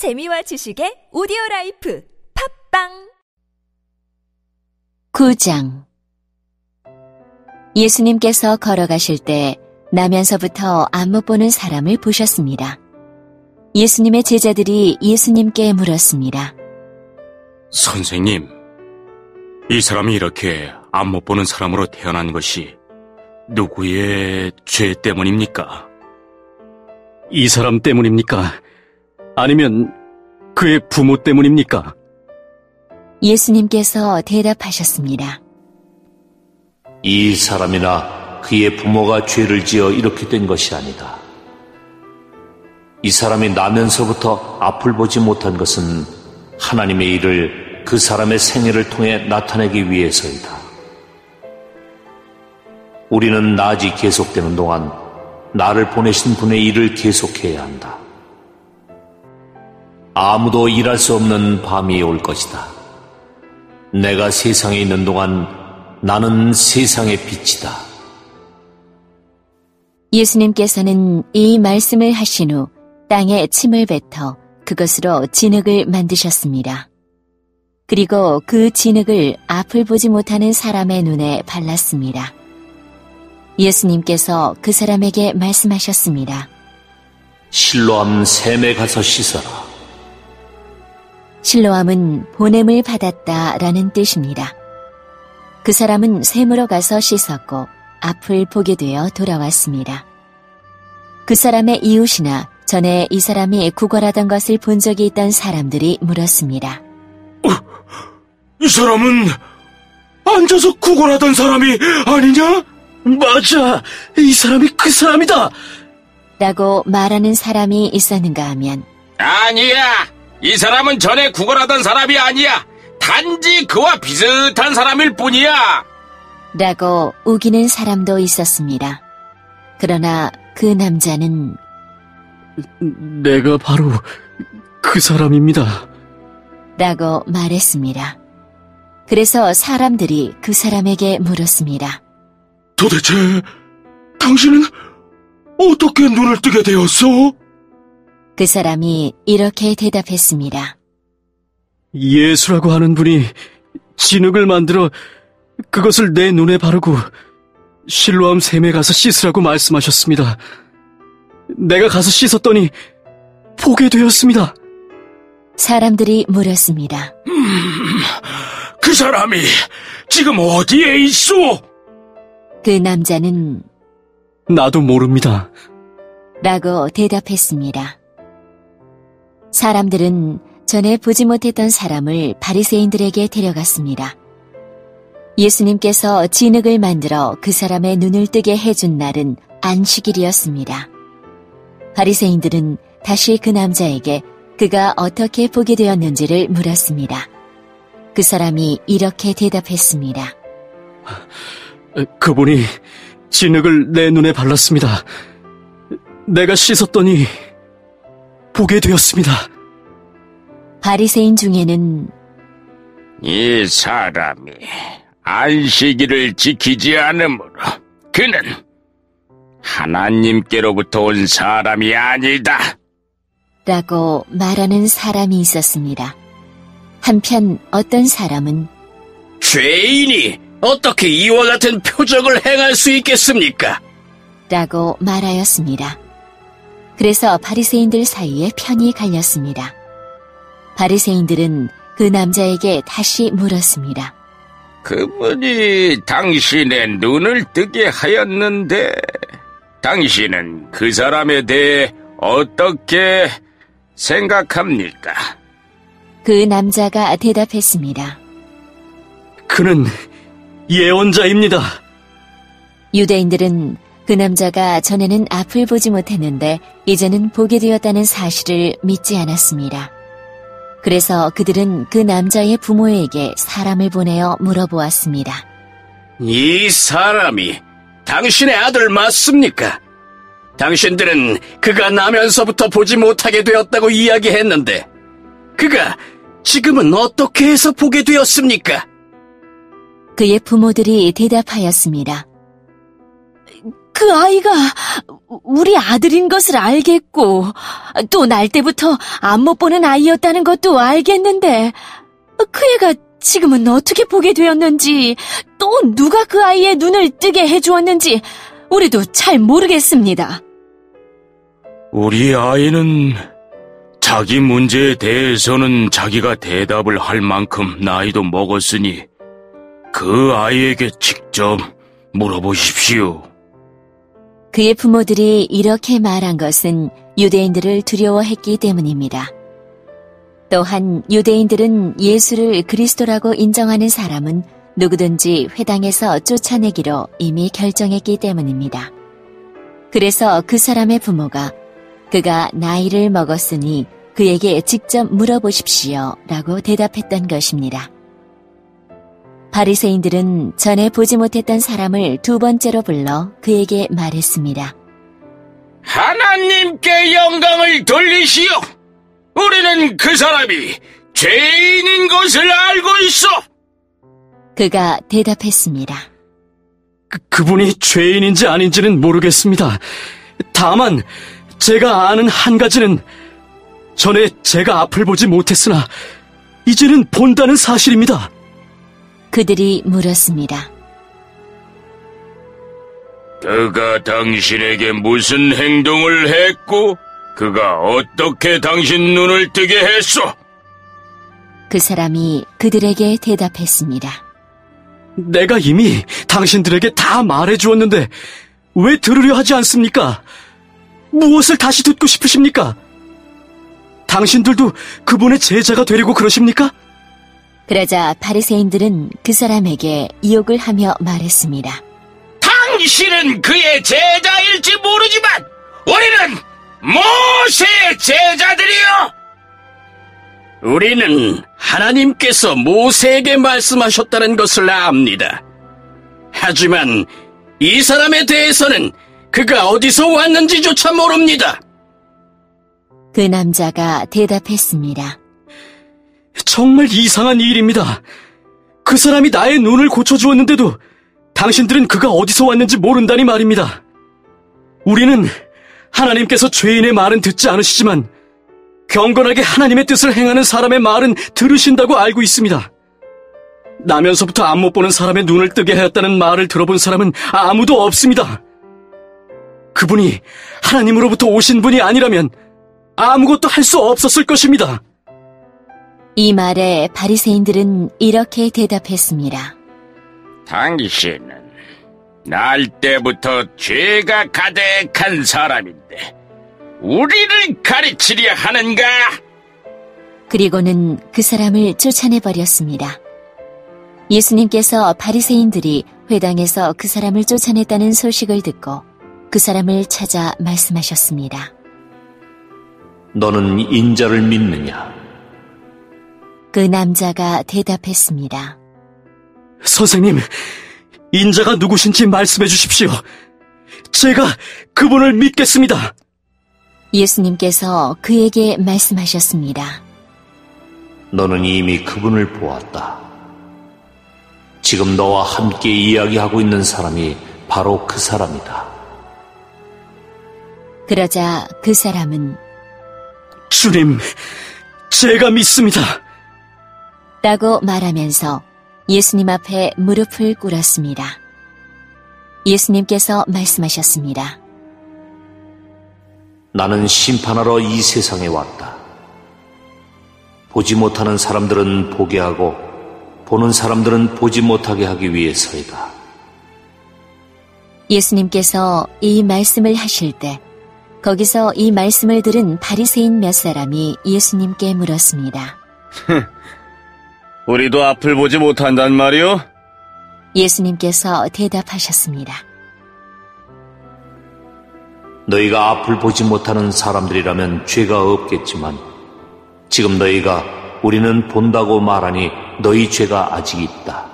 재미와 지식의 오디오 라이프 팟빵 9장 예수님께서 걸어가실 때 나면서부터 앞 못 보는 사람을 보셨습니다. 예수님의 제자들이 예수님께 물었습니다. 선생님, 이 사람이 이렇게 앞 못 보는 사람으로 태어난 것이 누구의 죄 때문입니까? 이 사람 때문입니까? 아니면 그의 부모 때문입니까? 예수님께서 대답하셨습니다. 이 사람이나 그의 부모가 죄를 지어 이렇게 된 것이 아니다. 이 사람이 나면서부터 앞을 보지 못한 것은 하나님의 일을 그 사람의 생애를 통해 나타내기 위해서이다. 우리는 낮이 계속되는 동안 나를 보내신 분의 일을 계속해야 한다. 아무도 일할 수 없는 밤이 올 것이다. 내가 세상에 있는 동안 나는 세상의 빛이다. 예수님께서는 이 말씀을 하신 후 땅에 침을 뱉어 그것으로 진흙을 만드셨습니다. 그리고 그 진흙을 앞을 보지 못하는 사람의 눈에 발랐습니다. 예수님께서 그 사람에게 말씀하셨습니다. 실로암 샘에 가서 씻어라. 실로암은 보냄을 받았다 라는 뜻입니다. 그 사람은 샘으로 가서 씻었고 앞을 보게 되어 돌아왔습니다. 그 사람의 이웃이나 전에 이 사람이 구걸하던 것을 본 적이 있던 사람들이 물었습니다. 이 사람은 앉아서 구걸하던 사람이 아니냐? 맞아! 이 사람이 그 사람이다! 라고 말하는 사람이 있었는가 하면 아니야. 이 사람은 전에 구걸하던 사람이 아니야. 단지 그와 비슷한 사람일 뿐이야. 라고 우기는 사람도 있었습니다. 그러나 그 남자는 내가 바로 그 사람입니다. 라고 말했습니다. 그래서 사람들이 그 사람에게 물었습니다. 도대체 당신은 어떻게 눈을 뜨게 되었어? 그 사람이 이렇게 대답했습니다. 예수라고 하는 분이 진흙을 만들어 그것을 내 눈에 바르고 실로암 샘에 가서 씻으라고 말씀하셨습니다. 내가 가서 씻었더니 보게 되었습니다. 사람들이 물었습니다. 그 사람이 지금 어디에 있어? 그 남자는 나도 모릅니다. 라고 대답했습니다. 사람들은 전에 보지 못했던 사람을 바리새인들에게 데려갔습니다. 예수님께서 진흙을 만들어 그 사람의 눈을 뜨게 해준 날은 안식일이었습니다. 바리새인들은 다시 그 남자에게 그가 어떻게 보게 되었는지를 물었습니다. 그 사람이 이렇게 대답했습니다. 그분이 진흙을 내 눈에 발랐습니다. 내가 씻었더니 보게 되었습니다. 바리새인 중에는 이 사람이 안식일을 지키지 않으므로 그는 하나님께로부터 온 사람이 아니다. 라고 말하는 사람이 있었습니다. 한편 어떤 사람은 죄인이 어떻게 이와 같은 표적을 행할 수 있겠습니까? 라고 말하였습니다. 그래서 바리새인들 사이에 편이 갈렸습니다. 바리새인들은 그 남자에게 다시 물었습니다. 그분이 당신의 눈을 뜨게 하였는데 당신은 그 사람에 대해 어떻게 생각합니까? 그 남자가 대답했습니다. 그는 예언자입니다. 유대인들은 그 남자가 전에는 앞을 보지 못했는데 이제는 보게 되었다는 사실을 믿지 않았습니다. 그래서 그들은 그 남자의 부모에게 사람을 보내어 물어보았습니다. 이 사람이 당신의 아들 맞습니까? 당신들은 그가 나면서부터 보지 못하게 되었다고 이야기했는데 그가 지금은 어떻게 해서 보게 되었습니까? 그의 부모들이 대답하였습니다. 그 아이가 우리 아들인 것을 알겠고, 또 날 때부터 안 못 보는 아이였다는 것도 알겠는데, 그 애가 지금은 어떻게 보게 되었는지, 또 누가 그 아이의 눈을 뜨게 해주었는지, 우리도 잘 모르겠습니다. 우리 아이는 자기 문제에 대해서는 자기가 대답을 할 만큼 나이도 먹었으니 그 아이에게 직접 물어보십시오. 그의 부모들이 이렇게 말한 것은 유대인들을 두려워했기 때문입니다. 또한 유대인들은 예수를 그리스도라고 인정하는 사람은 누구든지 회당에서 쫓아내기로 이미 결정했기 때문입니다. 그래서 그 사람의 부모가 그가 나이를 먹었으니 그에게 직접 물어보십시오 라고 대답했던 것입니다. 바리새인들은 전에 보지 못했던 사람을 두 번째로 불러 그에게 말했습니다. 하나님께 영광을 돌리시오. 우리는 그 사람이 죄인인 것을 알고 있어. 그가 대답했습니다. 그, 그분이 죄인인지 아닌지는 모르겠습니다. 다만 제가 아는 한 가지는 전에 제가 앞을 보지 못했으나 이제는 본다는 사실입니다. 그들이 물었습니다. 그가 당신에게 무슨 행동을 했고 그가 어떻게 당신 눈을 뜨게 했소? 그 사람이 그들에게 대답했습니다. 내가 이미 당신들에게 다 말해 주었는데 왜 들으려 하지 않습니까? 무엇을 다시 듣고 싶으십니까? 당신들도 그분의 제자가 되려고 그러십니까? 그러자 바리새인들은 그 사람에게 이욕을 하며 말했습니다. 당신은 그의 제자일지 모르지만 우리는 모세의 제자들이요. 우리는 하나님께서 모세에게 말씀하셨다는 것을 압니다. 하지만 이 사람에 대해서는 그가 어디서 왔는지조차 모릅니다. 그 남자가 대답했습니다. 정말 이상한 일입니다. 그 사람이 나의 눈을 고쳐주었는데도 당신들은 그가 어디서 왔는지 모른다니 말입니다. 우리는 하나님께서 죄인의 말은 듣지 않으시지만 경건하게 하나님의 뜻을 행하는 사람의 말은 들으신다고 알고 있습니다. 나면서부터 안 못 보는 사람의 눈을 뜨게 하였다는 말을 들어본 사람은 아무도 없습니다. 그분이 하나님으로부터 오신 분이 아니라면 아무것도 할 수 없었을 것입니다. 이 말에 바리새인들은 이렇게 대답했습니다. 당신은 날 때부터 죄가 가득한 사람인데 우리를 가르치려 하는가? 그리고는 그 사람을 쫓아내 버렸습니다. 예수님께서 바리새인들이 회당에서 그 사람을 쫓아냈다는 소식을 듣고 그 사람을 찾아 말씀하셨습니다. 너는 인자를 믿느냐? 그 남자가 대답했습니다. 선생님, 인자가 누구신지 말씀해 주십시오. 제가 그분을 믿겠습니다. 예수님께서 그에게 말씀하셨습니다. 너는 이미 그분을 보았다. 지금 너와 함께 이야기하고 있는 사람이 바로 그 사람이다. 그러자 그 사람은 주님, 제가 믿습니다. 라고 말하면서 예수님 앞에 무릎을 꿇었습니다. 예수님께서 말씀하셨습니다. 나는 심판하러 이 세상에 왔다. 보지 못하는 사람들은 보게 하고 보는 사람들은 보지 못하게 하기 위해서이다. 예수님께서 이 말씀을 하실 때 거기서 이 말씀을 들은 바리새인 몇 사람이 예수님께 물었습니다. 우리도 앞을 보지 못한단 말이오? 예수님께서 대답하셨습니다. 너희가 앞을 보지 못하는 사람들이라면 죄가 없겠지만 지금 너희가 우리는 본다고 말하니 너희 죄가 아직 있다.